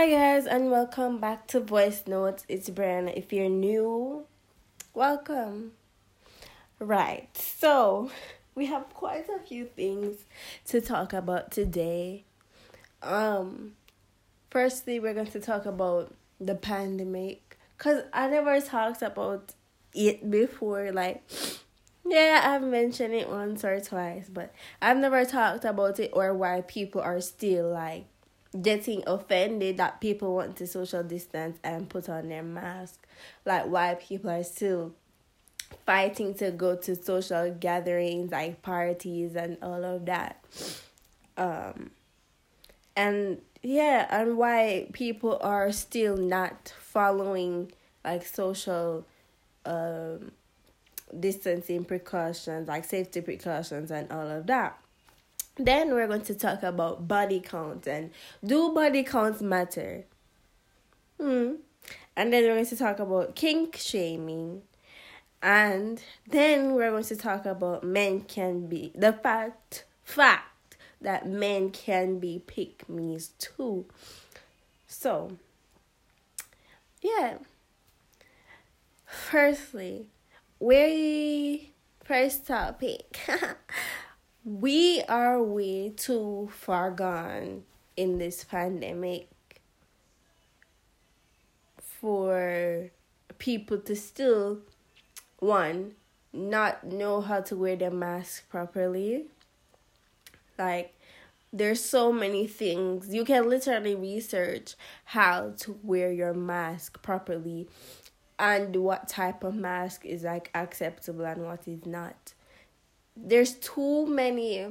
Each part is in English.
Hi guys and welcome back to Voice Notes. It's Brianna. If you're new, welcome. Right. So, we have quite a few things to talk about today. Um firstly, we're going to talk about the pandemic cuz I never talked about it before like yeah, I've mentioned it once or twice, but I've never talked about it or why people are still like getting offended that people want to social distance and put on their mask. Like why people are still fighting to go to social gatherings like parties and all of that. Um and yeah, and why people are still not following like social um distancing precautions, like safety precautions and all of that. Then we're going to talk about body count and do body counts matter? Hmm. And then we're going to talk about kink shaming. And then we're going to talk about men can be the fact fact that men can be pick me's too. So yeah. Firstly, we first topic. we are way too far gone in this pandemic for people to still one not know how to wear their mask properly. Like there's so many things. You can literally research how to wear your mask properly and what type of mask is like acceptable and what is not there's too many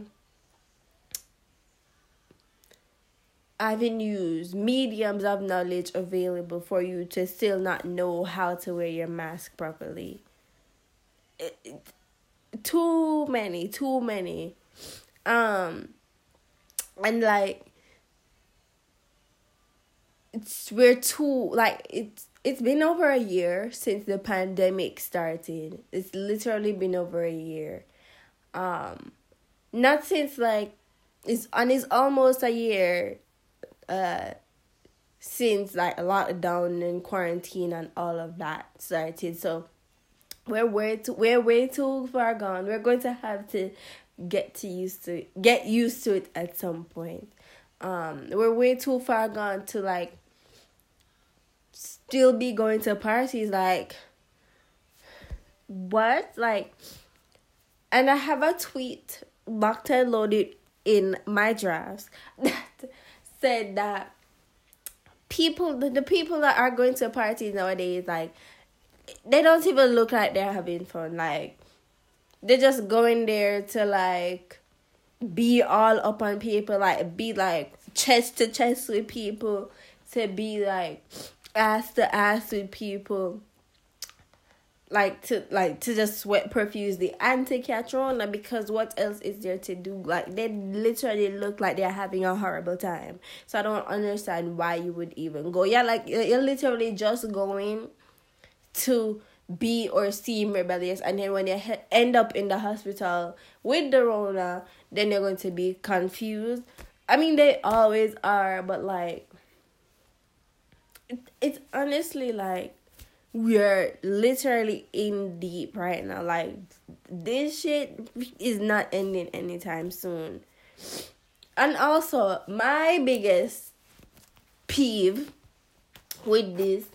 avenues, mediums of knowledge available for you to still not know how to wear your mask properly. It, it, too many, too many. Um and like it's we're too like it's it's been over a year since the pandemic started. It's literally been over a year um not since like it's and it's almost a year uh since like a lockdown and quarantine and all of that started. So we're way too we're way too far gone. We're going to have to get to used to get used to it at some point. Um we're way too far gone to like still be going to parties. Like what? Like and I have a tweet locked and loaded in my drafts that said that people the, people that are going to parties nowadays like they don't even look like they're having fun. Like they're just going there to like be all up on people like be like chest to chest with people to be like ass to ass with people like to like to just sweat perfuse the anti-cat rona because what else is there to do? Like they literally look like they're having a horrible time. So i don't understand why you would even go. Yeah like you're literally just going to be or seem rebellious and then when you he- end up in the hospital with the rona then you're going to be confused. I mean they always are but like it, it's honestly like we're literally in deep right now. Like this shit is not ending anytime soon. And also, my biggest peeve with this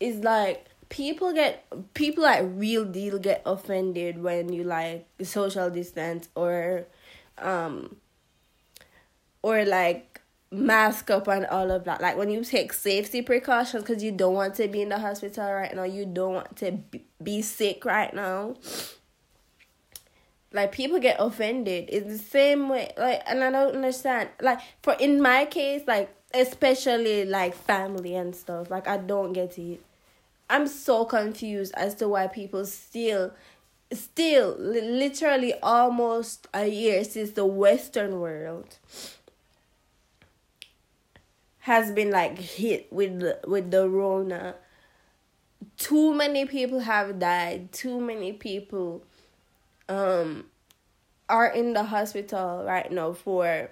is like people get people like real deal get offended when you like social distance or um or like mask up and all of that. Like when you take safety precautions because you don't want to be in the hospital right now, you don't want to be sick right now. Like people get offended. It's the same way. Like, and I don't understand. Like for in my case, like especially like family and stuff. Like I don't get it. I'm so confused as to why people still still literally almost a year since the western world has been like hit with with the Rona. Too many people have died. Too many people um are in the hospital right now for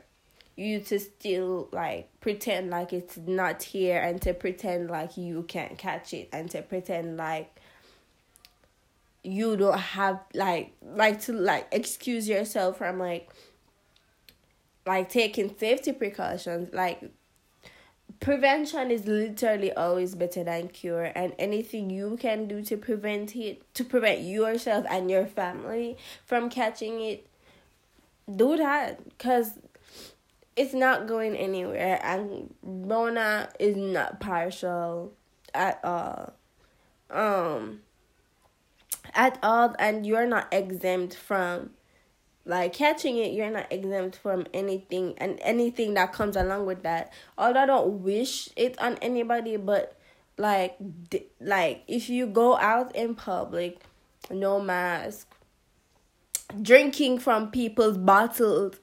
you to still like pretend like it's not here and to pretend like you can't catch it and to pretend like you don't have like like to like excuse yourself from like like taking safety precautions like prevention is literally always better than cure and anything you can do to prevent it to prevent yourself and your family from catching it do that because it's not going anywhere and Rona is not partial at all. Um at all and you're not exempt from like catching it you're not exempt from anything and anything that comes along with that. Although i don't wish it on anybody but like like if you go out in public no mask drinking from people's bottles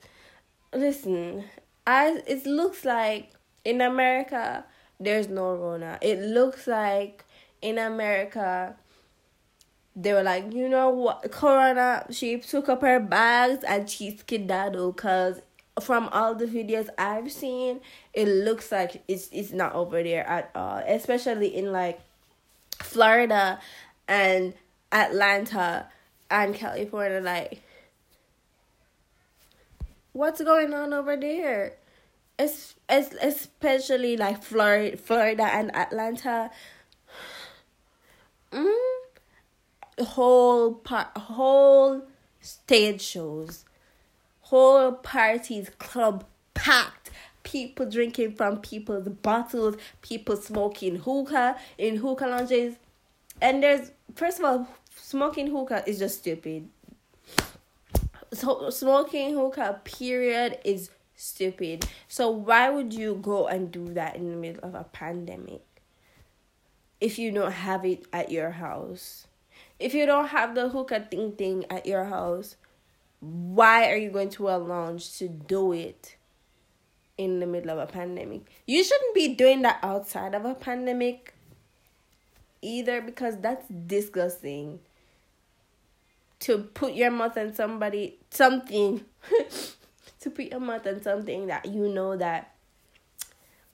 listen as it looks like in america there's no rona. It looks like in america they were like, you know what, Corona, she took up her bags and she skedaddled because from all the videos I've seen, it looks like it's it's not over there at all. Especially in like Florida and Atlanta and California, like what's going on over there? It's, it's especially like Florida, Florida and Atlanta. Mm, whole part whole stage shows whole parties club packed people drinking from people's bottles people smoking hookah in hookah lounges. And there's first of all smoking hookah is just stupid. So smoking hookah period is stupid. So why would you go and do that in the middle of a pandemic if you don't have it at your house if you don't have the hookah thing thing at your house, why are you going to a lounge to do it in the middle of a pandemic? You shouldn't be doing that outside of a pandemic either because that's disgusting. To put your mouth on somebody something to put your mouth on something that you know that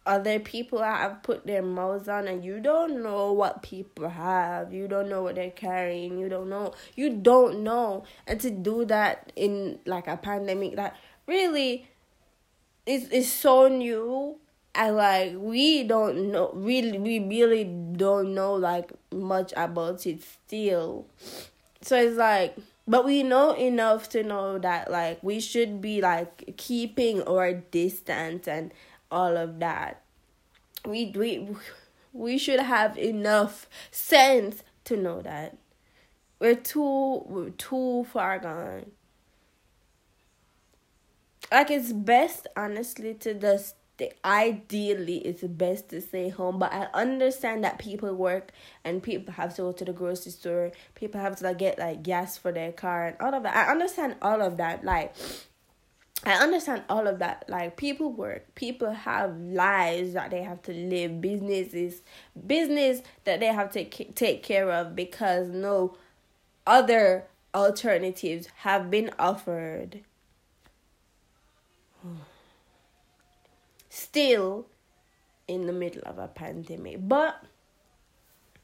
other people have put their mouths on and you don't know what people have. You don't know what they're carrying. You don't know. You don't know. And to do that in like a pandemic that really is is so new and like we don't know really we really don't know like much about it still. So it's like but we know enough to know that like we should be like keeping our distance and all of that. We we we should have enough sense to know that. We're too we're too far gone. Like it's best honestly to just ideally it's best to stay home. But i understand that people work and people have to go to the grocery store. People have to like get like gas for their car and all of that. I understand all of that. Like I understand all of that. Like people work, people have lives that they have to live, businesses, business that they have to take care of because no other alternatives have been offered. Still in the middle of a pandemic, but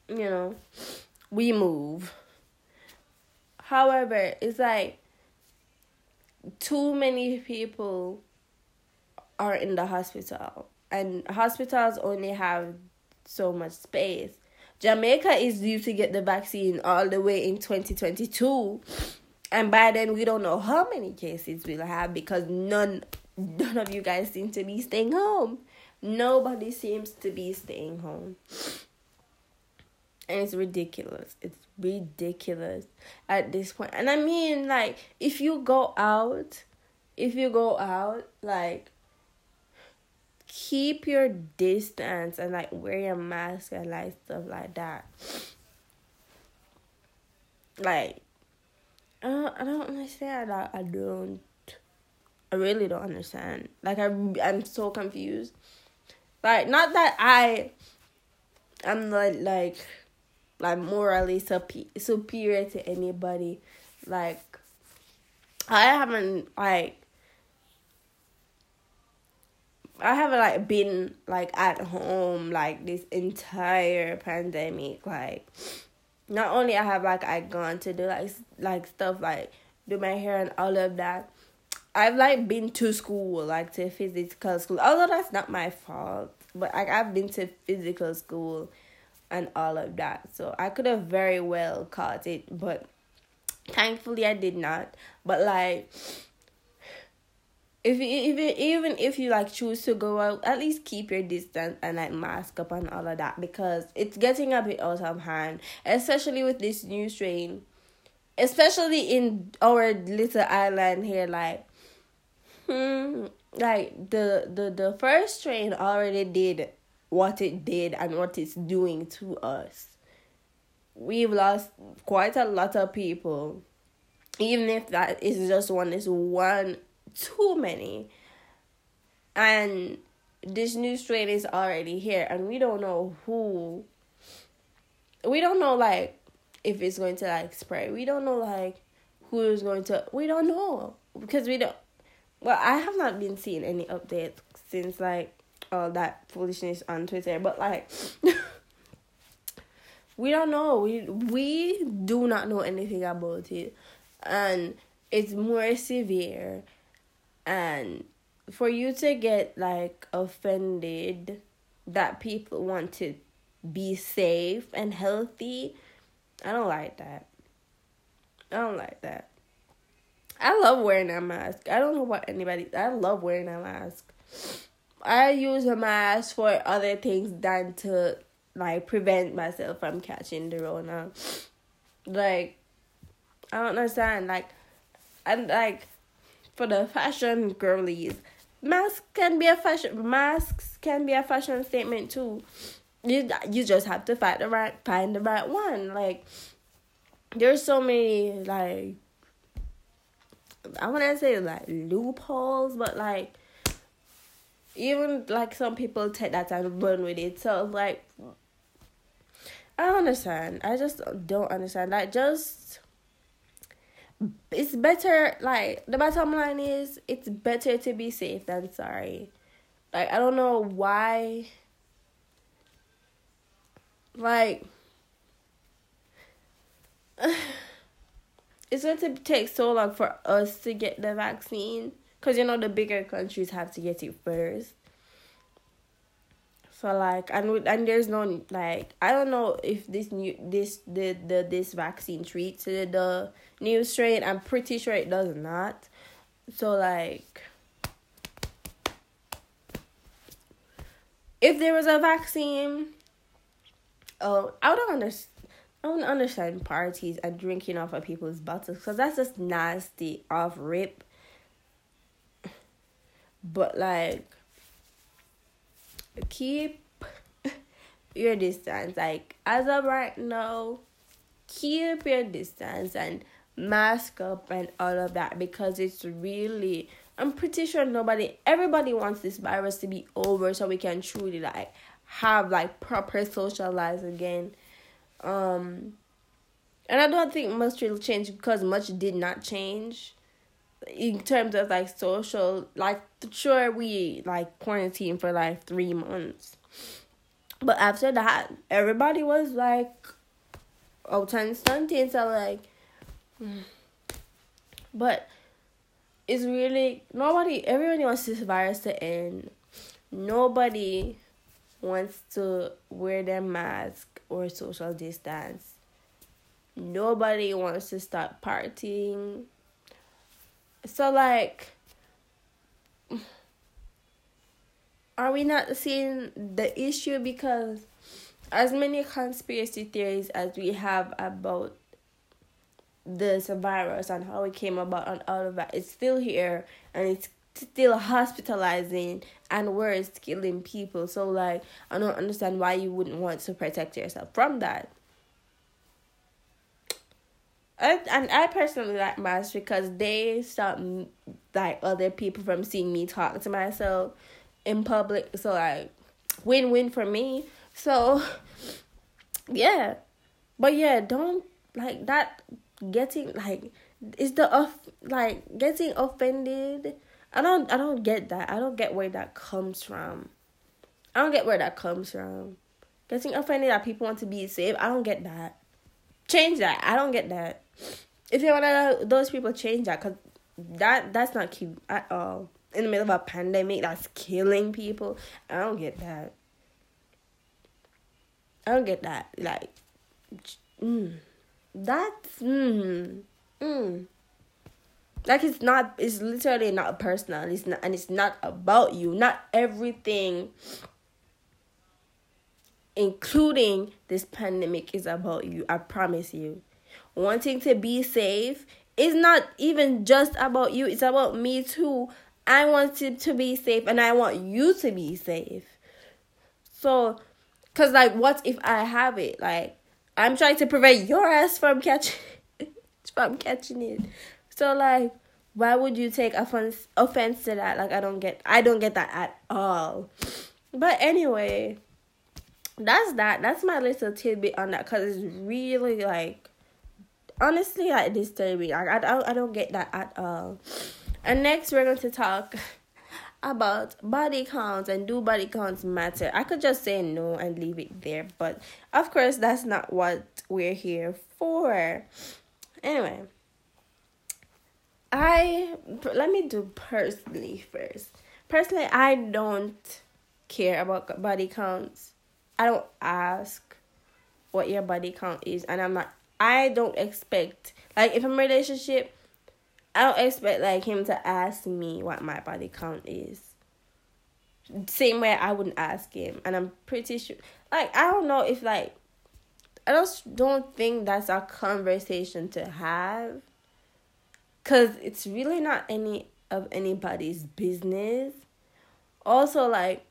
you know, we move. However, it's like too many people are in the hospital and hospitals only have so much space. Jamaica is due to get the vaccine all the way in 2022 and by then we don't know how many cases we'll have because none none of you guys seem to be staying home. Nobody seems to be staying home. And it's ridiculous. It's ridiculous at this point. And I mean, like, if you go out, if you go out, like, keep your distance and, like, wear your mask and, like, stuff like that. Like, uh, I don't understand. I, I don't. I really don't understand. Like, I, I'm so confused. Like, not that I. I'm not, like like morally supe- superior to anybody. Like I haven't like I haven't like been like at home like this entire pandemic. Like, not only I have like I gone to do like like stuff like do my hair and all of that. I've like been to school, like to physical school. Although that's not my fault, but like I've been to physical school and all of that. So I could have very well caught it, but thankfully I did not. But like if even even if you like choose to go out, at least keep your distance and like mask up and all of that because it's getting a bit out of hand, especially with this new strain, especially in our little island here. Like, hmm, like the the the first strain already did what it did and what it's doing to us. We've lost quite a lot of people even if that is just one is one too many. And this new strain is already here, and we don't know who. We don't know, like, if it's going to, like, spread. We don't know, like, who is going to. We don't know. Because we don't. Well, I have not been seeing any updates since, like, all that foolishness on Twitter, but, like. we don't know. We we do not know anything about it, and it's more severe. And for you to get like offended that people want to be safe and healthy i don't like that. I don't like that. I love wearing a mask. I don't know what anybody. I love wearing a mask i use a mask for other things than to like prevent myself from catching the rona like i don't understand like and like for the fashion girlies. Masks can be a fashion masks can be a fashion statement too. You you just have to find the right find the right one. Like there's so many like I wanna say like loopholes, but like even like some people take that and run with it. So like I understand. I just don't understand. Like just it's better like the bottom line is it's better to be safe than sorry like i don't know why like it's going to take so long for us to get the vaccine because you know the bigger countries have to get it first so like and and there's no like I don't know if this new this the the this vaccine treats the new strain. I'm pretty sure it does not. So like if there was a vaccine, oh I don't understand. I don't understand parties and drinking off of people's bottles because that's just nasty off rip. But like keep your distance. Like as of right now, keep your distance and mask up and all of that because it's really I'm pretty sure nobody everybody wants this virus to be over so we can truly like have like proper social lives again. Um and I don't think much will change because much did not change in terms of like social like sure we like quarantined for like three months. But after that everybody was like oh, out and stunting so like but it's really nobody everybody wants this virus to end. Nobody wants to wear their mask or social distance. Nobody wants to stop partying so like are we not seeing the issue? Because as many conspiracy theories as we have about this virus and how it came about and all of that it's still here and it's still hospitalizing and worse killing people. So like i don't understand why you wouldn't want to protect yourself from that I, and I personally like masks because they stop like other people from seeing me talk to myself in public. So like win win for me. So yeah. But yeah, don't like that getting like is the off like getting offended I don't I don't get that. I don't get where that comes from. I don't get where that comes from. Getting offended that people want to be safe. I don't get that. Change that. I don't get that. If you want to those people change that, cause that that's not cute at all. In the middle of a pandemic that's killing people, I don't get that. I don't get that. Like, mm, that's mm, mm. Like it's not. It's literally not personal. It's not, and it's not about you. Not everything including this pandemic, is about you. I promise you. Wanting to be safe is not even just about you, it's about me too. I want to, to be safe and I want you to be safe. So, because, like, what if I have it? Like, I'm trying to prevent your ass from catching from catching it. So like why would you take offense offense to that? Like I don't get I don't get that at all. But anyway, that's that. That's my little tidbit on that because it's really like, honestly, like disturbing. Like I, I, I don't get that at all. And next, we're going to talk about body counts and do body counts matter. I could just say no and leave it there, but of course, that's not what we're here for. Anyway, I let me do personally first. Personally, I don't care about body counts I don't ask what your body count is, and I'm not. I don't expect like if I'm in a relationship, I don't expect like him to ask me what my body count is. Same way I wouldn't ask him, and I'm pretty sure. Like I don't know if like I just don't think that's a conversation to have. Cause it's really not any of anybody's business. Also, like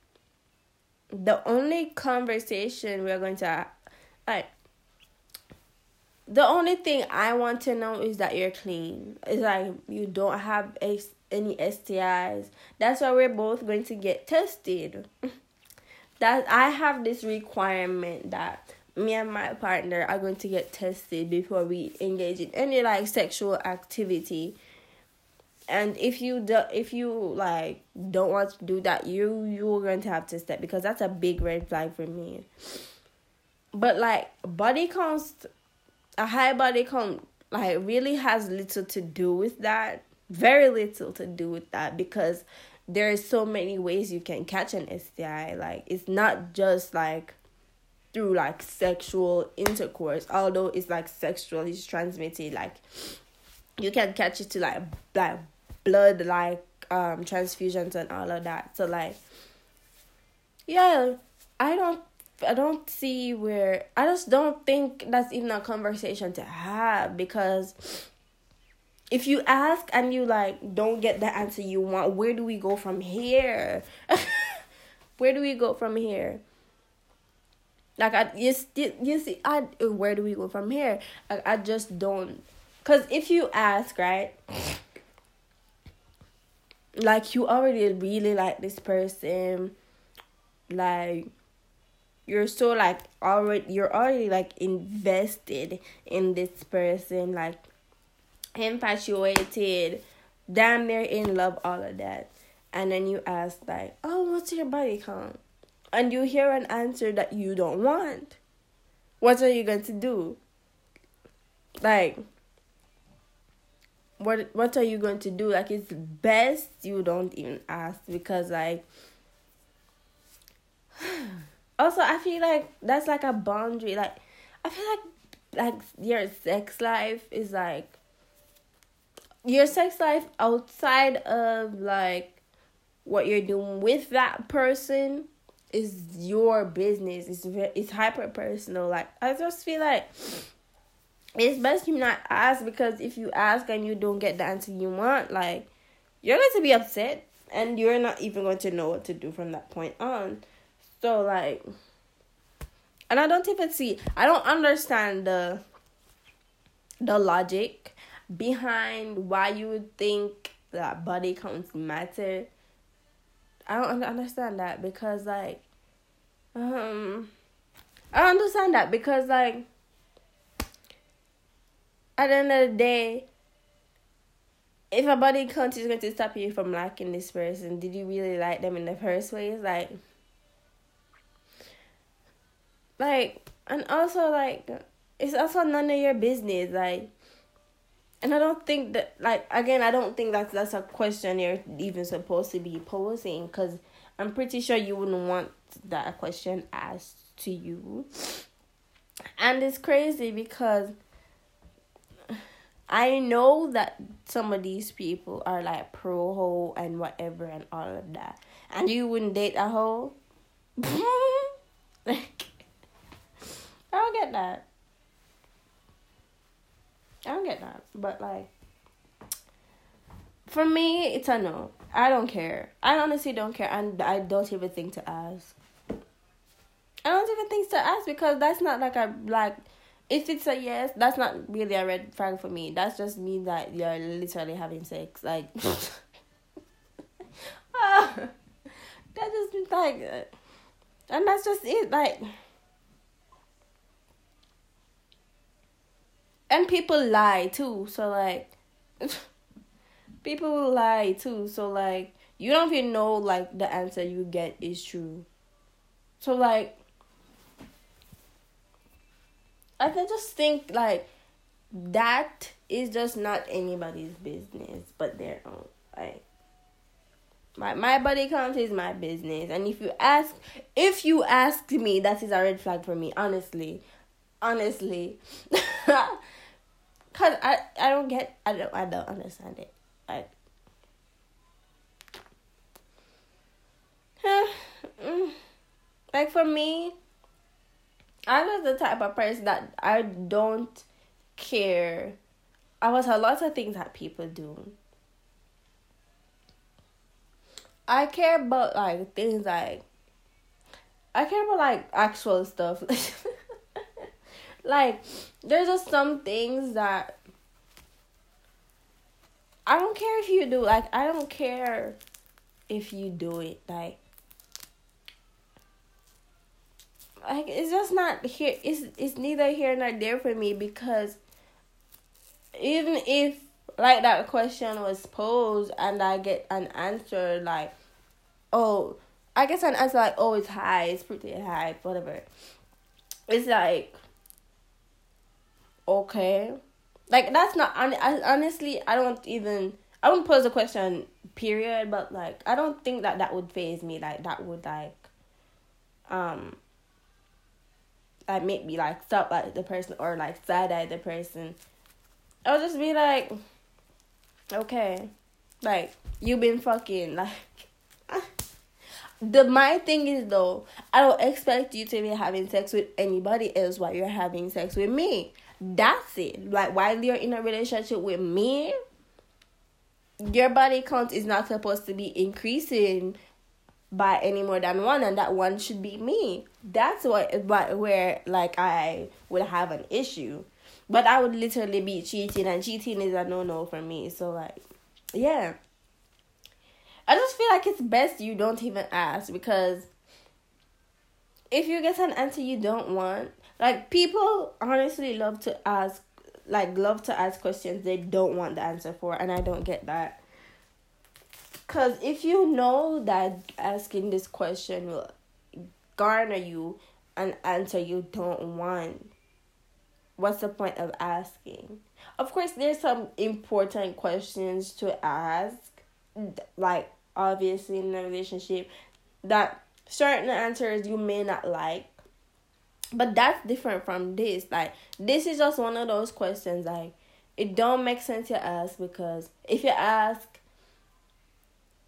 the only conversation we're going to like the only thing I want to know is that you're clean. It's like you don't have any STIs. That's why we're both going to get tested. that I have this requirement that me and my partner are going to get tested before we engage in any like sexual activity and if you do, if you like don't want to do that you you're going to have to step because that's a big red flag for me. But like body count a high body count like really has little to do with that. Very little to do with that because there's so many ways you can catch an STI like it's not just like through like sexual intercourse although it's like sexually transmitted like you can catch it to like like blood like um transfusions and all of that. So like yeah, I don't I don't see where I just don't think that's even a conversation to have because if you ask and you like don't get the answer you want, where do we go from here? where do we go from here? Like I you, you see I where do we go from here? Like I just don't cuz if you ask, right? Like you already really like this person. Like you're so like already you're already like invested in this person like infatuated damn near in love all of that. And then you ask like oh what's your body count? And you hear an answer that you don't want. What are you going to do? Like what what are you going to do? Like it's best you don't even ask because like also i feel like that's like a boundary. Like i feel like like your sex life is like your sex life outside of like what you're doing with that person is your business. It's it's hyper personal like i just feel like it's best you not ask because if you ask and you don't get the answer you want, like you're going to be upset and you're not even going to know what to do from that point on. So like and I don't even see I don't understand the the logic behind why you would think that body counts matter. I don't understand that because like um I understand that because like at the end of the day, if a body count is going to stop you from liking this person, did you really like them in the first place? Like, like, and also like, it's also none of your business. Like, and I don't think that, like, again, I don't think that that's a question you're even supposed to be posing because I'm pretty sure you wouldn't want that question asked to you. And it's crazy because I know that some of these people are like pro hoe and whatever and all of that. And you wouldn't date a hoe? like, I don't get that. I don't get that. But like, for me, it's a no. I don't care. I honestly don't care, and I don't even think to ask. I don't even think to ask because that's not like a like if it's a yes, that's not really a red flag for me. That's just me that you're literally having sex. Like, ah, that just like, and that's just it. Like, and people lie too. So like, people lie too. So like, you don't even know like the answer you get is true. So like I can just think like that is just not anybody's business but their own. Like my my body count is my business, and if you ask, if you ask me, that is a red flag for me. Honestly, honestly, cause I I don't get I don't I don't understand it. Like for me, I was the type of person that I don't care about a lot of things that people do. I care about like things like I care about like actual stuff. like there's just some things that I don't care if you do like I don't care if you do it like like it's just not here it's it's neither here nor there for me because even if like that question was posed and I get an answer like oh I guess an answer like oh it's high, it's pretty high, whatever. It's like okay. Like that's not honestly I don't even I wouldn't pose a question period but like I don't think that that would faze me like that would like um like make me like stop at the person or like side eye the person. I'll just be like, okay, like you been fucking like. the my thing is though, I don't expect you to be having sex with anybody else while you're having sex with me. That's it. Like while you're in a relationship with me, your body count is not supposed to be increasing by any more than one and that one should be me that's what but where like i would have an issue. But i would literally be cheating and cheating is a no-no for me. So like yeah. I just feel like it's best you don't even ask because if you get an answer you don't want like people honestly love to ask like love to ask questions they don't want the answer for and i don't get that. Because if you know that asking this question will garner you an answer you don't want, what's the point of asking? Of course, there's some important questions to ask, like obviously in a relationship, that certain answers you may not like. But that's different from this. Like this is just one of those questions like it don't make sense to ask because if you ask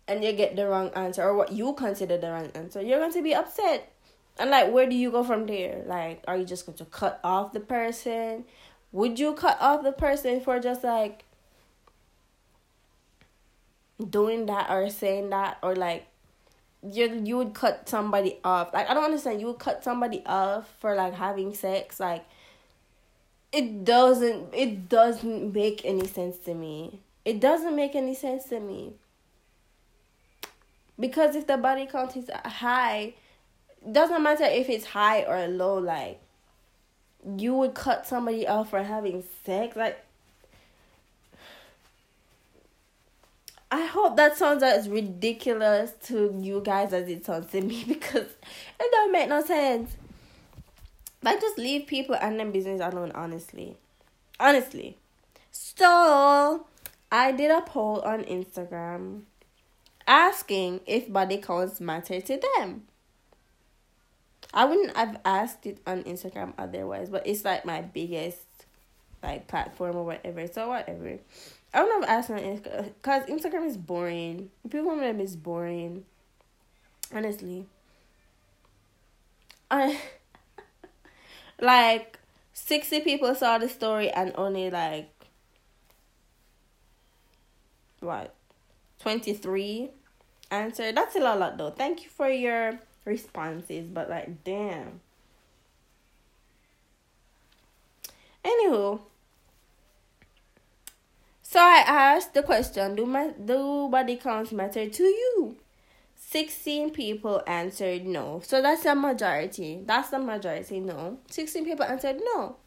and you get the wrong answer or what you consider the wrong answer, you're going to be upset. And like, where do you go from there? Like, are you just going to cut off the person? Would you cut off the person for just like doing that or saying that or like you you would cut somebody off? Like, I don't understand. You would cut somebody off for like having sex, like. It doesn't it doesn't make any sense to me. It doesn't make any sense to me. Because if the body count is high, doesn't matter if it's high or low, like you would cut somebody off for having sex. Like I hope that sounds as ridiculous to you guys as it sounds to me because it don't make no sense. But just leave people and their business alone, honestly. Honestly. So, I did a poll on Instagram asking if body counts matter to them. I wouldn't have asked it on Instagram otherwise, but it's like my biggest like platform or whatever. So whatever. I know if asking on Instagram. because Instagram is boring. People on them is boring. Honestly. I like sixty people saw the story and only like what 23 answered. That's a lot though. Thank you for your responses, but like damn. Anywho, so I asked the question, do my do body counts matter to you? 16 people answered no. So that's the majority. That's the majority, no. 16 people answered no.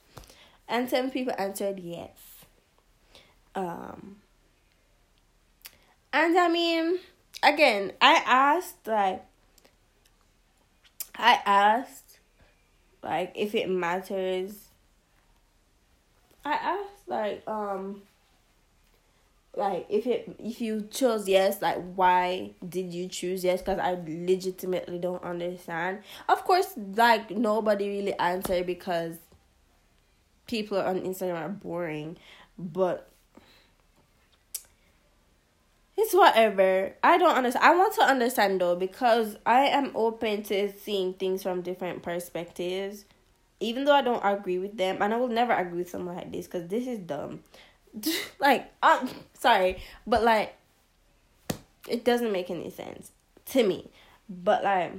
And 10 people answered yes. Um and I mean, again, I asked like I asked like if it matters. I asked like um like if it if you chose yes like why did you choose yes because i legitimately don't understand of course like nobody really answered because people on instagram are boring but it's whatever. I don't understand. I want to understand though because I am open to seeing things from different perspectives, even though I don't agree with them, and I will never agree with someone like this because this is dumb. like, I'm sorry, but like, it doesn't make any sense to me. But like,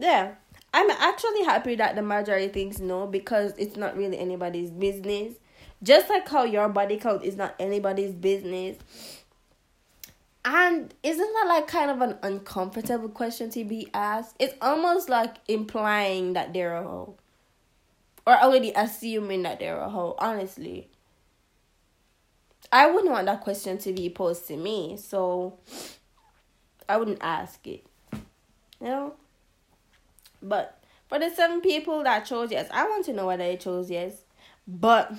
yeah, I'm actually happy that the majority thinks no because it's not really anybody's business. Just like how your body count is not anybody's business and isn't that like kind of an uncomfortable question to be asked? It's almost like implying that they're a hoe. Or already assuming that they're a hoe, honestly. I wouldn't want that question to be posed to me, so I wouldn't ask it. You know? But for the seven people that chose yes, I want to know why they chose yes. But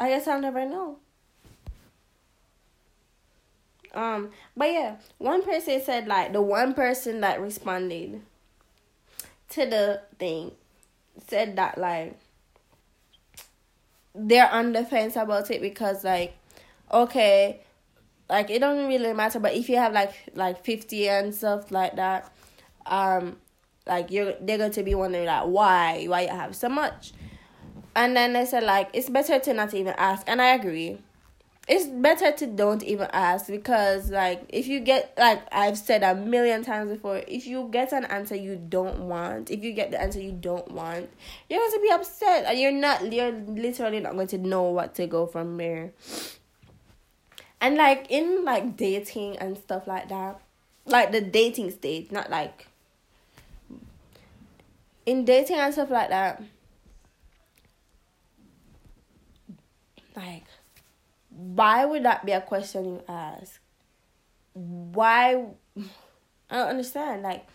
I guess I'll never know. Um, but yeah, one person said like the one person that responded to the thing said that like they're on the fence about it because like okay like it doesn't really matter but if you have like like 50 and stuff like that um like you're they're going to be wondering like why why you have so much? And then they said like it's better to not even ask and i agree it's better to don't even ask because like if you get like I've said a million times before, if you get an answer you don't want, if you get the answer you don't want, you're going to be upset and you're not you're literally not going to know what to go from there. And like in like dating and stuff like that, like the dating stage, not like in dating and stuff like that, like why would that be a question you ask? Why? I don't understand. Like,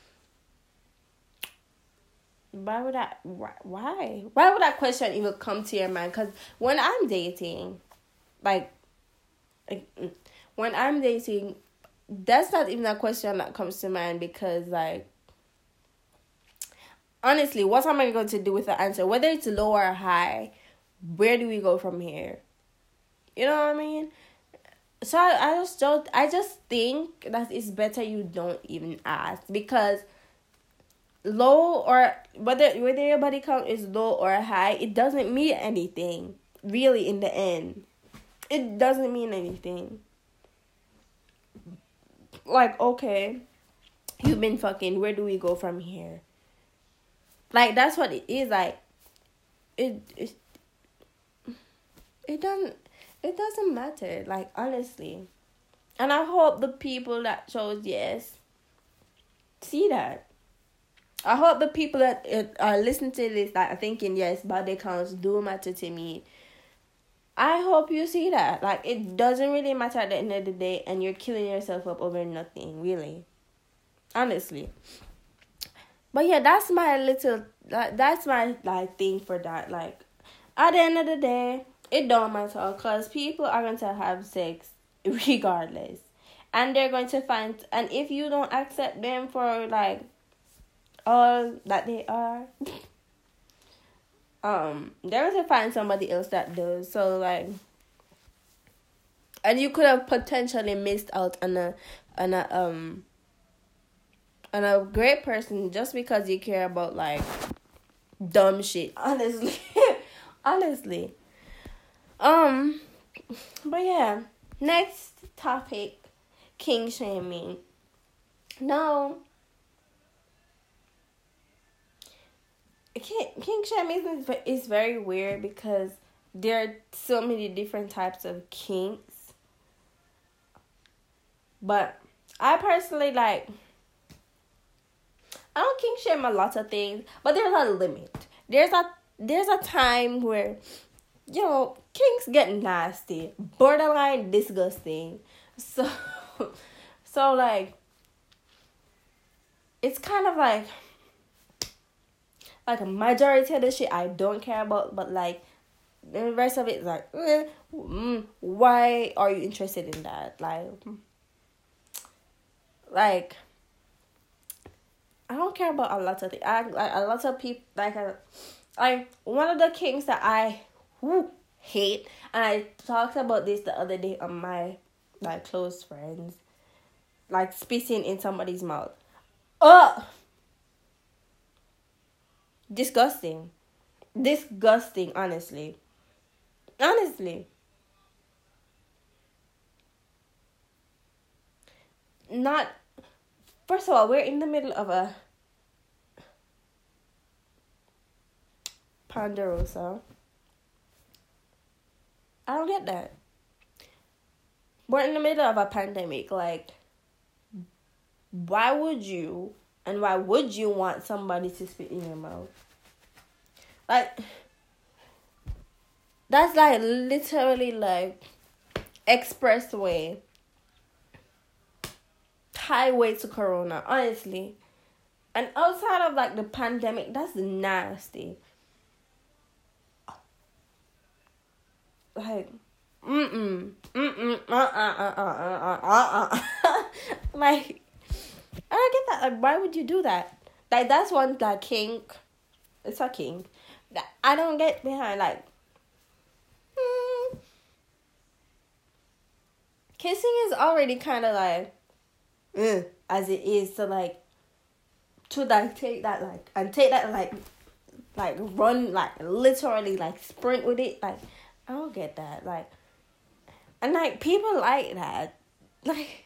why would that? Why? Why would that question even come to your mind? Because when I'm dating, like, like, mm, when I'm dating, that's not even a question that comes to mind because, like, honestly, what am I going to do with the answer? Whether it's low or high, where do we go from here? You know what I mean? So I, I just don't I just think that it's better you don't even ask because low or whether whether your body count is low or high, it doesn't mean anything. Really in the end. It doesn't mean anything. Like, okay, you've been fucking, where do we go from here? Like that's what it is, like it it it doesn't it doesn't matter, like honestly. And I hope the people that chose yes see that. I hope the people that are listening to this that are thinking yes, body counts do matter to me. I hope you see that. Like it doesn't really matter at the end of the day and you're killing yourself up over nothing, really. Honestly. But yeah, that's my little that, that's my like thing for that. Like at the end of the day, it don't matter because people are going to have sex regardless. And they're going to find and if you don't accept them for like all that they are um they're going to find somebody else that does. So like and you could have potentially missed out on a on a um on a great person just because you care about like dumb shit. Honestly. honestly. Um but yeah. Next topic kink shaming. No. Kink, kink shaming is, is very weird because there are so many different types of kinks. But I personally like I don't kink shame a lot of things, but there's a limit. There's a there's a time where you know kinks get nasty, borderline disgusting. So so like it's kind of like like a majority of the shit I don't care about, but like the rest of it is like, eh, mm, why are you interested in that? Like, like I don't care about a lot of things. I like a lot of people like like one of the kinks that I whoo, hate, and I talked about this the other day on my like close friends, like spitting in somebody's mouth. Ugh. Disgusting. Disgusting, honestly. Honestly. Not First of all, we're in the middle of a Ponderosa. I don't get that. We're in the middle of a pandemic. Like, why would you and why would you want somebody to spit in your mouth? Like, that's like literally like expressway highway to corona, honestly. And outside of like the pandemic, that's nasty. Like, mm mm, mm mm, uh uh uh uh uh uh uh. Like, I don't get that. Like, why would you do that? Like, that's one like kink. It's a kink. That I don't get behind. Like, mm, kissing is already kind of like mm, as it is to like to like take that like and take that like like run like literally like sprint with it like I don't get that like and like people like that. Like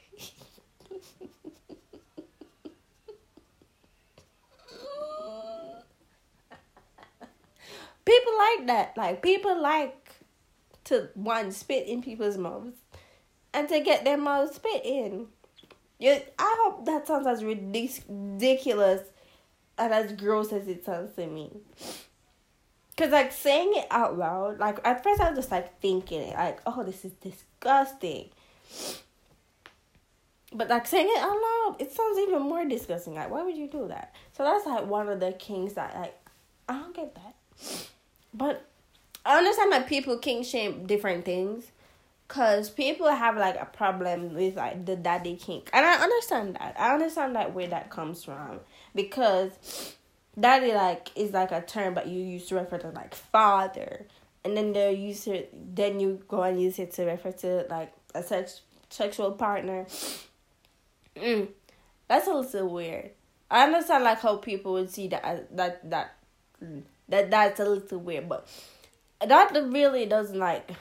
people like that. Like people like to one spit in people's mouths and to get their mouths spit in. Yeah, I hope that sounds as ridiculous and as gross as it sounds to me. Cause like saying it out loud, like at first I was just like thinking it, like, oh, this is disgusting. But like saying it out loud, it sounds even more disgusting. Like, why would you do that? So that's like one of the kinks that like I don't get that. But I understand that people kink shame different things. Cause people have like a problem with like the daddy kink, and I understand that. I understand that where that comes from because daddy like is like a term, but you use to refer to like father, and then they use it. Then you go and use it to refer to like a sex sexual partner. Mm, that's a little weird. I understand like how people would see that that that that that's a little weird, but that really doesn't like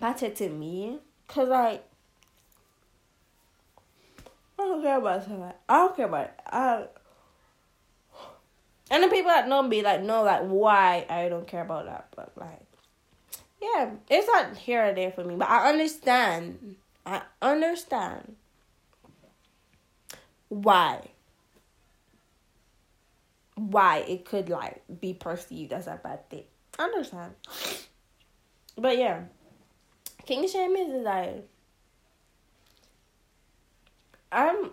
matter to me. Cause like I don't care about that. I don't care about it. I and the people that know me like know like why I don't care about that. But like yeah, it's not here or there for me. But I understand. I understand why why it could like be perceived as a bad thing. I understand. but yeah, kink shaming is like I'm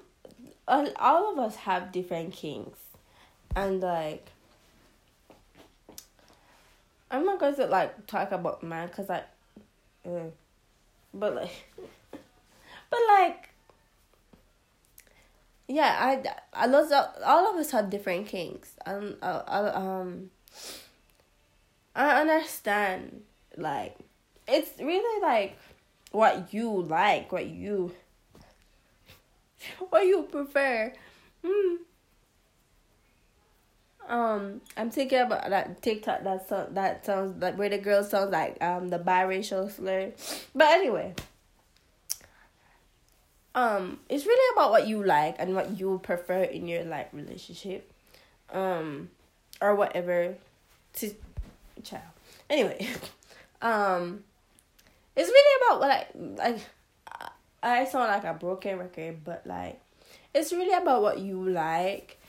all of us have different kinks, and like I'm not going to like talk about man because I, uh, but like, but like, yeah, I I love all of us have different kinks. Um, I, I, um, I understand like it's really like what you like, what you what you prefer. Hmm. Um, I'm thinking about that TikTok that song that sounds like where the girl sounds like um the biracial slur. But anyway. Um, it's really about what you like and what you prefer in your like relationship. Um or whatever to child. Anyway. Um it's really about what I like I sound like a broken record, but like it's really about what you like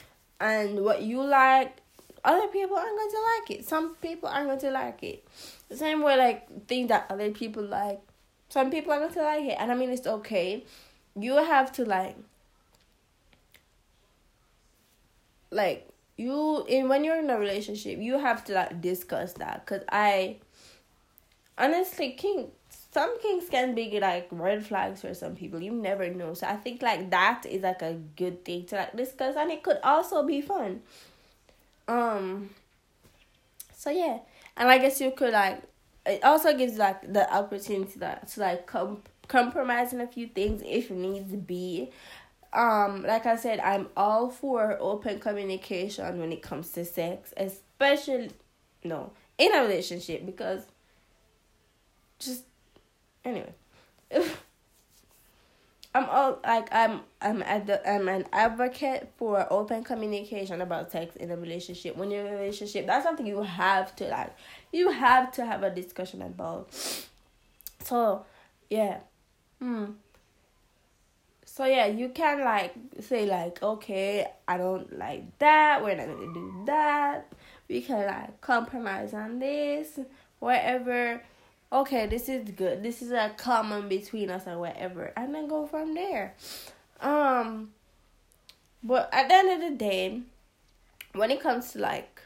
and what you like other people aren't going to like it. Some people aren't going to like it. The same way like things that other people like. Some people are going to like it. And I mean it's okay. You have to like like you in when you're in a relationship, you have to like discuss that cuz I honestly kink some kinks can be like red flags for some people. You never know. So I think like that is like a good thing to like discuss and it could also be fun. Um so yeah. And I guess you could like it also gives like the opportunity that to like com- compromise in a few things if needs be. Um, like I said, I'm all for open communication when it comes to sex, especially no in a relationship because just Anyway. I'm all like I'm I'm at the I'm an advocate for open communication about sex in a relationship. When you're in a relationship, that's something you have to like you have to have a discussion about. So yeah. Hmm. So yeah, you can like say like, okay, I don't like that, we're not gonna do that. We can like compromise on this, whatever okay, this is good. This is a common between us or whatever. And then go from there. Um but at the end of the day, when it comes to like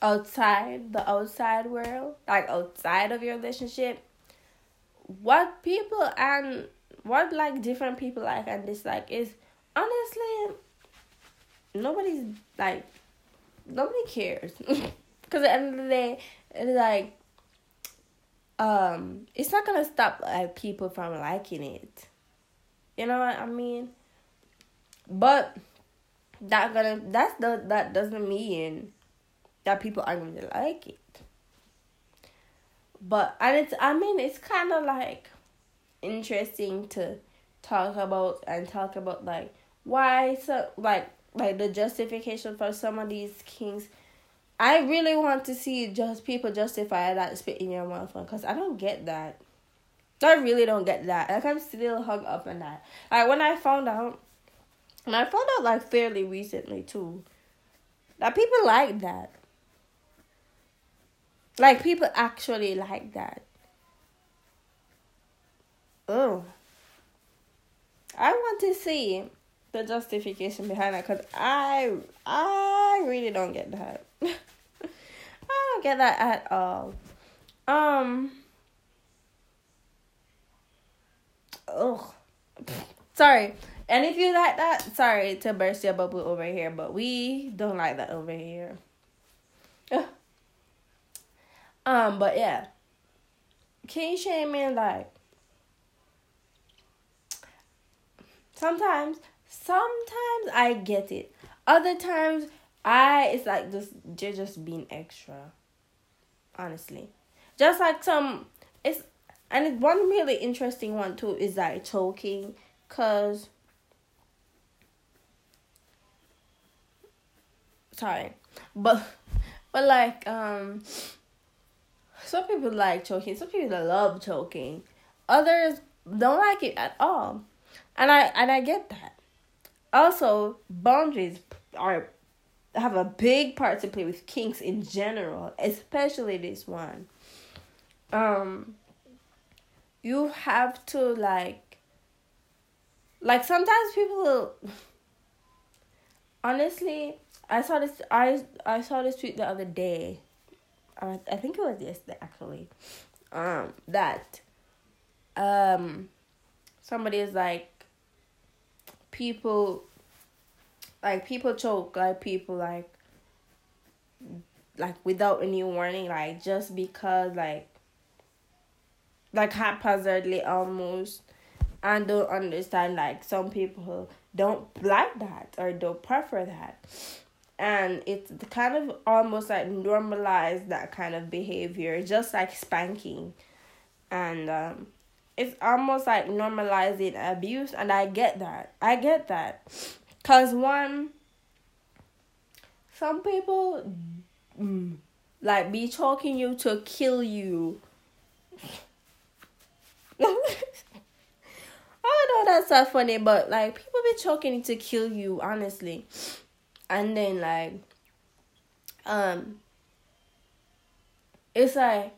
outside the outside world, like outside of your relationship, what people and what like different people like and dislike is honestly nobody's like nobody cares because at the end of the day it's like um it's not gonna stop like people from liking it. You know what i mean? But that gonna that's the that doesn't mean that people aren't to like it. But and it's i mean it's kind of like interesting to talk about and talk about like why so like like the justification for some of these kinks I really want to see just people justify that spit in your mouth one because I don't get that. I really don't get that. Like I'm still hung up on that. Like when I found out, and I found out like fairly recently too, that people like that. Like people actually like that. Oh. I want to see the justification behind that because I I really don't get that. I don't get that at all. Um. Oh, sorry. And if you like that, sorry to burst your bubble over here, but we don't like that over here. um, but yeah. Can you Kink shaming like sometimes sometimes I get it. Other times I it's like just they're just being extra. Honestly. Just like some it's and one really interesting one too is like choking cause sorry. But but like um some people like choking, some people love choking. Others don't like it at all. And I and I get that. Also, boundaries are have a big part to play with kinks in general, especially this one. um you have to like like sometimes people honestly i saw this i i saw this tweet the other day uh, i think it was yesterday actually um that um somebody is like people like people choke like people like like without any warning like just because like like haphazardly almost. And don't understand like some people don't like that or don't prefer that. And it's kind of almost like normalize that kind of behavior just like spanking. And um it's almost like normalizing abuse and i get that. I get that because one some people mm, like be choking you to kill you I know that's not funny, but like people be choking to kill you, honestly. And then like um it's like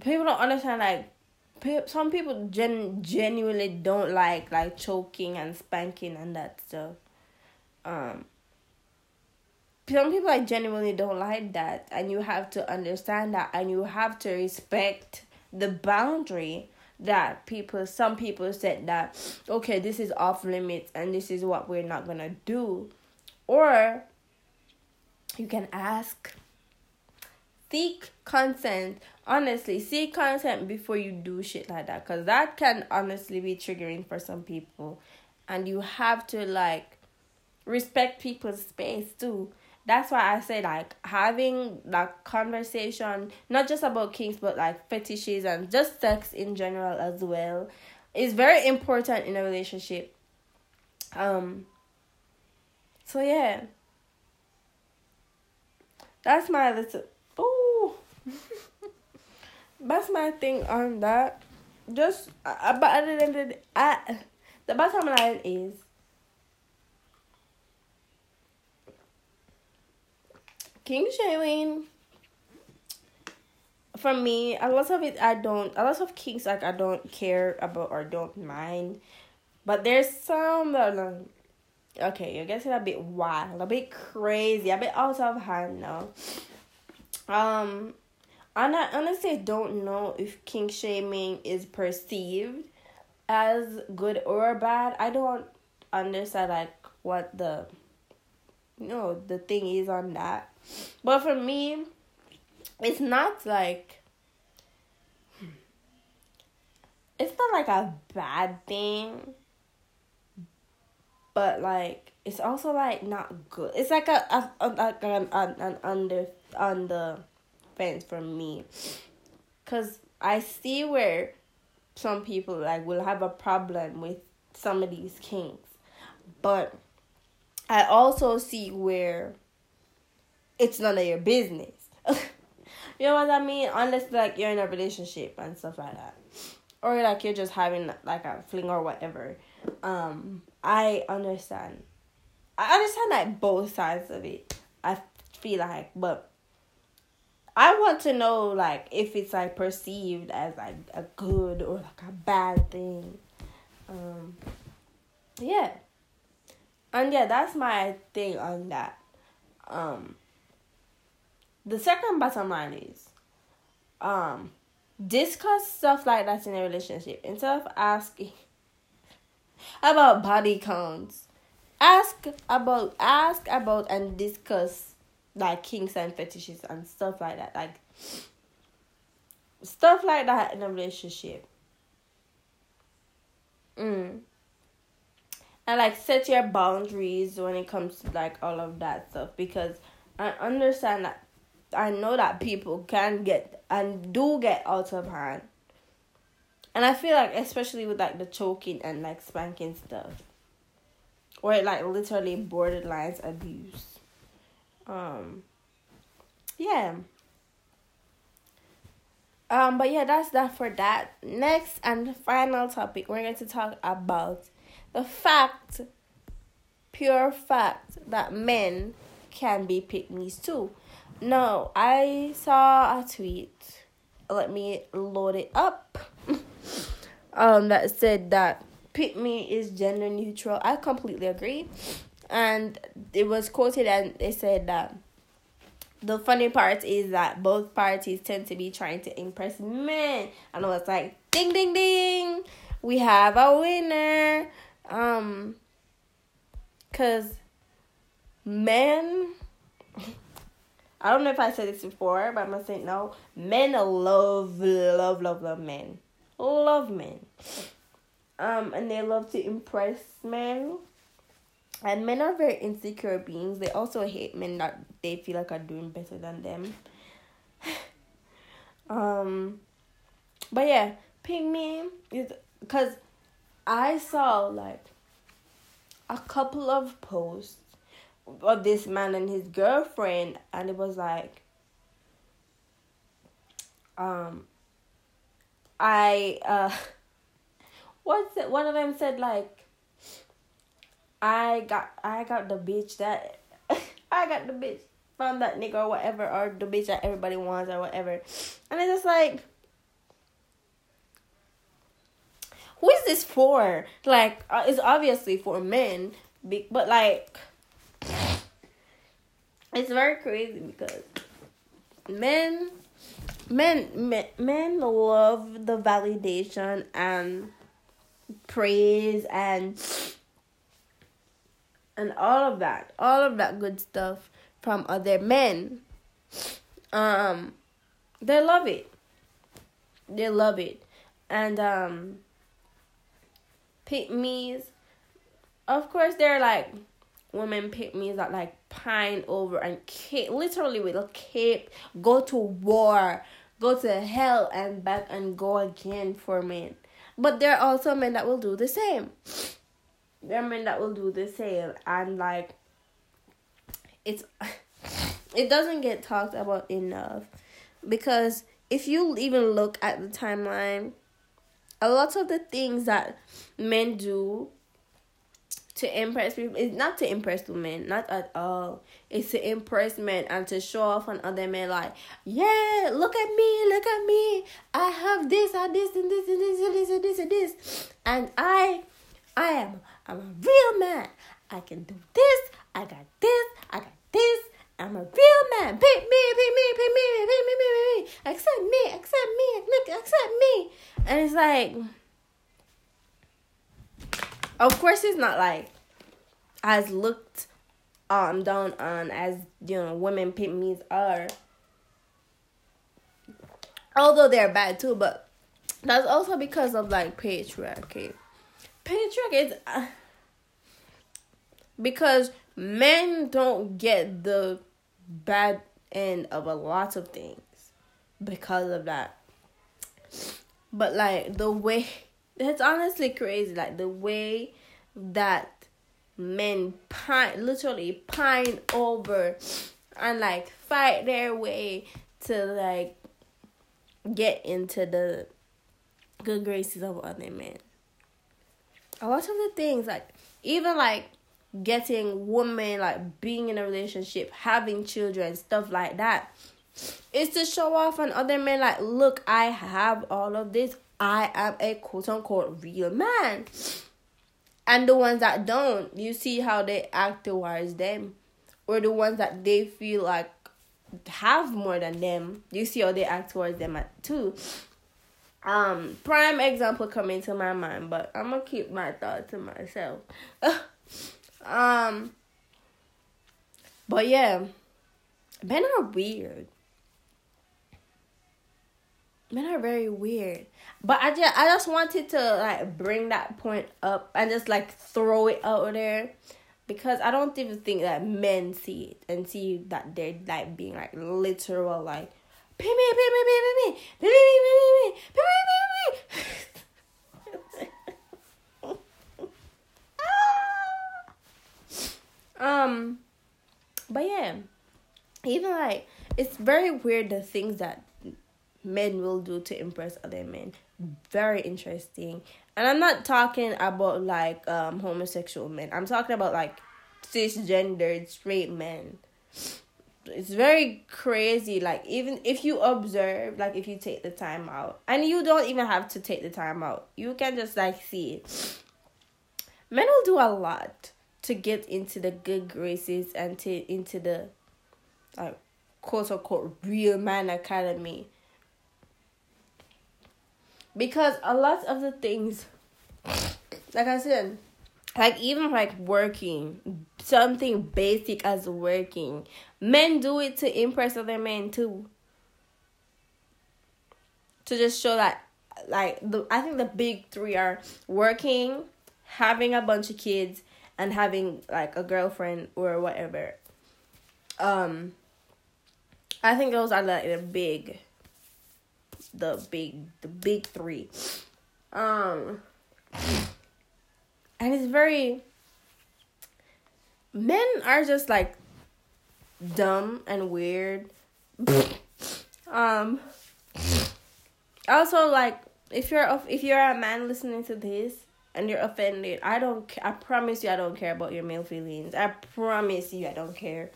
people don't understand like some people gen- genuinely don't like like choking and spanking and that stuff. Um some people like genuinely don't like that. And you have to understand that. And you have to respect the boundary that people some people said that okay this is off limits and this is what we're not gonna do. Or you can ask seek consent honestly seek consent before you do shit like that because that can honestly be triggering for some people and you have to like respect people's space too that's why I say like having like conversation not just about kinks but like fetishes and just sex in general as well is very important in a relationship. Um so yeah. That's my little oh that's my thing on that. Just uh, but other than the uh, the bottom line is Kink shaming for me, a lot of it I don't a lot of kinks like I don't care about or don't mind. But there's some that are okay, you're getting a bit wild, a bit crazy, a bit out of hand now. Um I honestly don't know if kink shaming is perceived as good or bad. I don't understand like what the you know the thing is on that but for me, it's not like it's not like a bad thing. But like it's also like not good. It's like a, a, a an, an, an under on the fence for me. Cause I see where some people like will have a problem with some of these kinks. But I also see where it's none of your business. you know what I mean? Unless like you're in a relationship and stuff like that. Or like you're just having like a fling or whatever. Um, I understand. I understand like both sides of it. I feel like, but I want to know like if it's like perceived as like a good or like a bad thing. Um, yeah. And yeah, that's my thing on that. Um, the second bottom line is um discuss stuff like that in a relationship instead of asking about body counts ask about ask about and discuss like kinks and fetishes and stuff like that like stuff like that in a relationship mm. and like set your boundaries when it comes to like all of that stuff because i understand that I know that people can get and do get out of hand. And I feel like especially with like the choking and like spanking stuff. Or like literally borderlines abuse. Um yeah. Um but yeah, that's that for that. Next and final topic, we're going to talk about the fact pure fact that men can be pick too. No, I saw a tweet let me load it up. um, that said that me is gender neutral. I completely agree, and it was quoted and they said that the funny part is that both parties tend to be trying to impress men. And I was like, ding ding ding, we have a winner. Um, cause men I don't know if I said this before, but I'm gonna say no. Men love, love, love, love men. Love men. Um, and they love to impress men. And men are very insecure beings. They also hate men that they feel like are doing better than them. um, but yeah, pick me is because I saw like a couple of posts of this man and his girlfriend and it was like um I uh what's it one of them said like I got I got the bitch that I got the bitch from that nigga or whatever or the bitch that everybody wants or whatever. And it's just like who is this for? Like uh, it's obviously for men, but like it's very crazy because men men men, men love the validation and praise and and all of that all of that good stuff from other men um they love it they love it and um pick me's of course they're like women pick me's that like pine over and cape, literally a cape, go to war, go to hell and back and go again for men. But there are also men that will do the same. Are men that will do the same and like it's it doesn't get talked about enough because if you even look at the timeline a lot of the things that men do to impress people. It's not to impress women, not at all. It's to impress men and to show off on other men. Like, yeah, look at me, look at me. I have this, I this, and this, and this, and this, and this, and this, and I, I am, I'm a real man. I can do this. I got this. I got this. I'm a real man. Pick me, pick me, pick me, pick me, pick me, pick me. Accept me, accept me, accept me. And it's like of course, it's not like as looked um down on as you know women pick me's are. Although they're bad too, but that's also because of like patriarchy. Patriarchy is uh, because men don't get the bad end of a lot of things because of that. But like the way it's honestly crazy like the way that men pine literally pine over and like fight their way to like get into the good graces of other men a lot of the things like even like getting women like being in a relationship having children stuff like that is to show off on other men like look i have all of this I am a quote unquote real man. And the ones that don't, you see how they act towards them. Or the ones that they feel like have more than them, you see how they act towards them too. Um, prime example coming to my mind, but I'm gonna keep my thoughts to myself. um, but yeah, men are weird. Men are very weird. But I just I just wanted to like bring that point up and just like throw it out there because I don't even think that men see it and see that they're like being like literal like pee me pee me pee me pee me pee me pee me pee me um but yeah even like it's very weird the things that men will do to impress other men very interesting. And I'm not talking about like um homosexual men. I'm talking about like cisgendered straight men. It's very crazy like even if you observe like if you take the time out and you don't even have to take the time out you can just like see. It men will do a lot to get into the good graces and to into the like quote unquote real man academy. Because a lot of the things like i said like even like working something basic as working. Men do it to impress other men too. To just show that like the i think the big three are working having a bunch of kids and having like a girlfriend or whatever. Um i think those are like the big the big the big three. Um and it's very men are just like dumb and weird. Um also like if you're if you're a man listening to this and you're offended i don't i promise you i don't care about your male feelings. I promise you i don't care.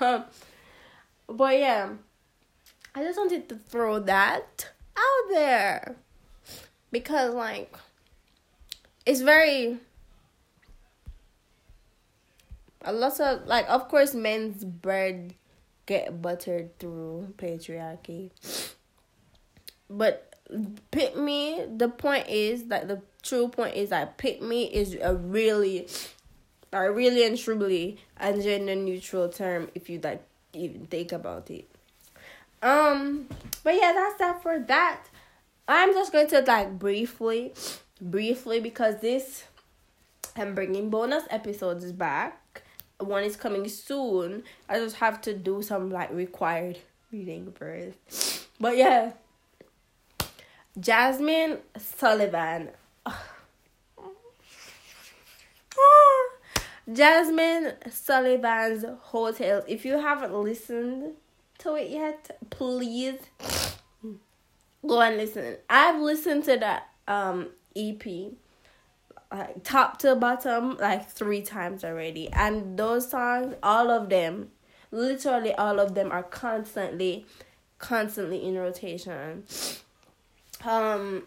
Um, but yeah. I just wanted to throw that out there. Because like it's very a lot of like of course men's bread get buttered through patriarchy. But pick me the point is that the true point is that pick me is a really a really and truly a gender neutral term if you like even think about it. Um but yeah that's that for that. I'm just going to like briefly briefly because this i'm bringing bonus episodes back one is coming soon i just have to do some like required reading first but yeah Jazmine sullivan Jazmine Sullivan's Heaux Tales. If you haven't listened to it yet, please go and listen. I've listened to that um EP like top to bottom like three times already. And those songs, all of them, literally all of them are constantly constantly in rotation. Um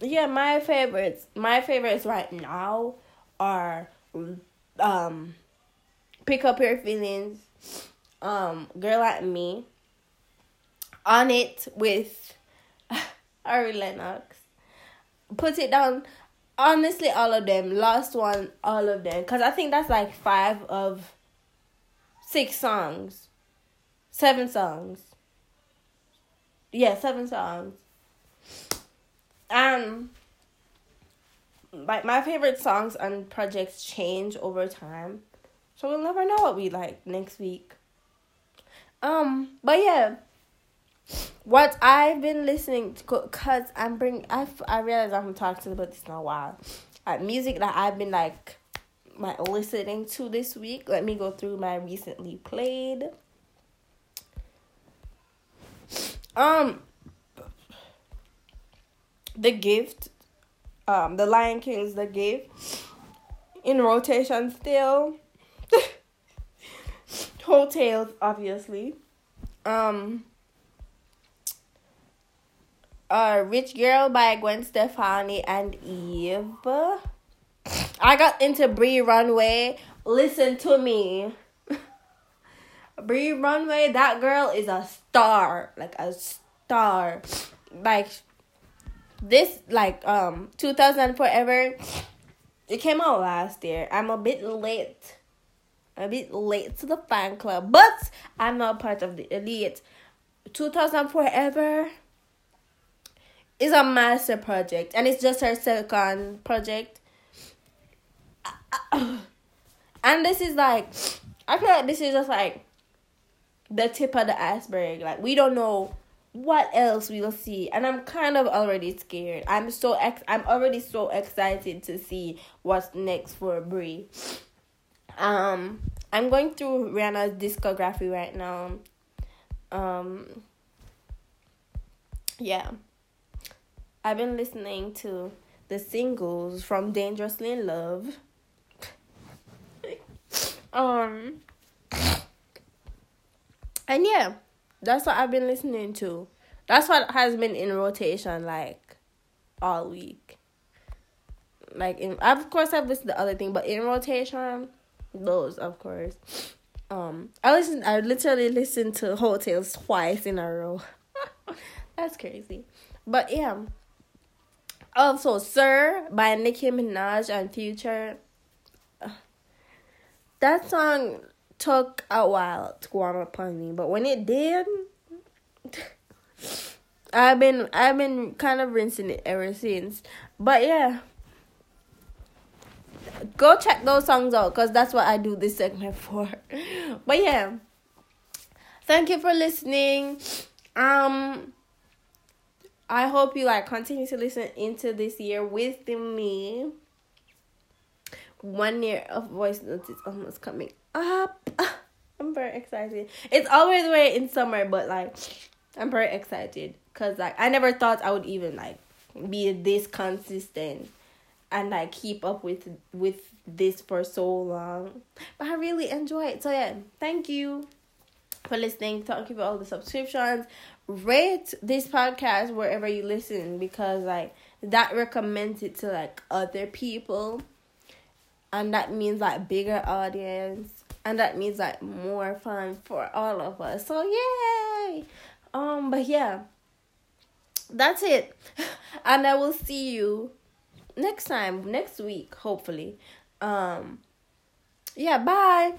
yeah, my favorites, my favorites right now are um pick up your feelings, um girl like me, on it with Ari Lennox. Put it down. Honestly, all of them. Last one, all of them. Cause I think that's like five of six songs, seven songs. Yeah, seven songs. Um, like my favorite songs and projects change over time, so we'll never know what we like next week. Um, but yeah, what I've been listening to, cause I'm bring I I realize I'm talking about this in a while. Like music that I've been like my listening to this week. Let me go through my recently played. Um, the gift um the lion king's the gift in rotation still Tales obviously um uh rich girl by gwen stefani and eve. I got into Bree Runway. Listen to me. Bree Runway that girl is a star. Like a star. Like this like um 2000 forever. It came out last year. I'm a bit late. A bit late to the fan club but i'm not part of the elite. 2000 forever is a master project and it's just her second project. And this is like i feel like this is just like the tip of the iceberg. Like we don't know what else we will see. And i'm kind of already scared. I'm so ex i'm already so excited to see what's next for Bree. Um i'm going through rihanna's discography right now. Um yeah i've been listening to the singles from dangerously in love um And yeah, that's what I've been listening to. That's what has been in rotation like all week. Like in of course I've listened to other thing, but in rotation, those of course. Um I listen I literally listened to Heaux Tales twice in a row. That's crazy. But yeah. Also, Sir by Nicki Minaj and Future. That song took a while to warm up on me, but when it did, I've been I've been kind of rinsing it ever since. But yeah. Go check those songs out cuz that's what I do this segment for. But yeah. Thank you for listening. Um I hope you like continue to listen into this year with me. One year of voice notes is almost coming up. I'm very excited. It's always way in summer, but like I'm very excited because like I never thought I would even like be this consistent and like keep up with with this for so long. But I really enjoy it. So yeah, thank you for listening. Thank you for all the subscriptions. Rate this podcast wherever you listen because like that recommends it to like other people. And that means like bigger audience. And that means like more fun for all of us. So yay! Um but yeah. That's it. And I will see you next time, next week, hopefully. Um yeah, bye.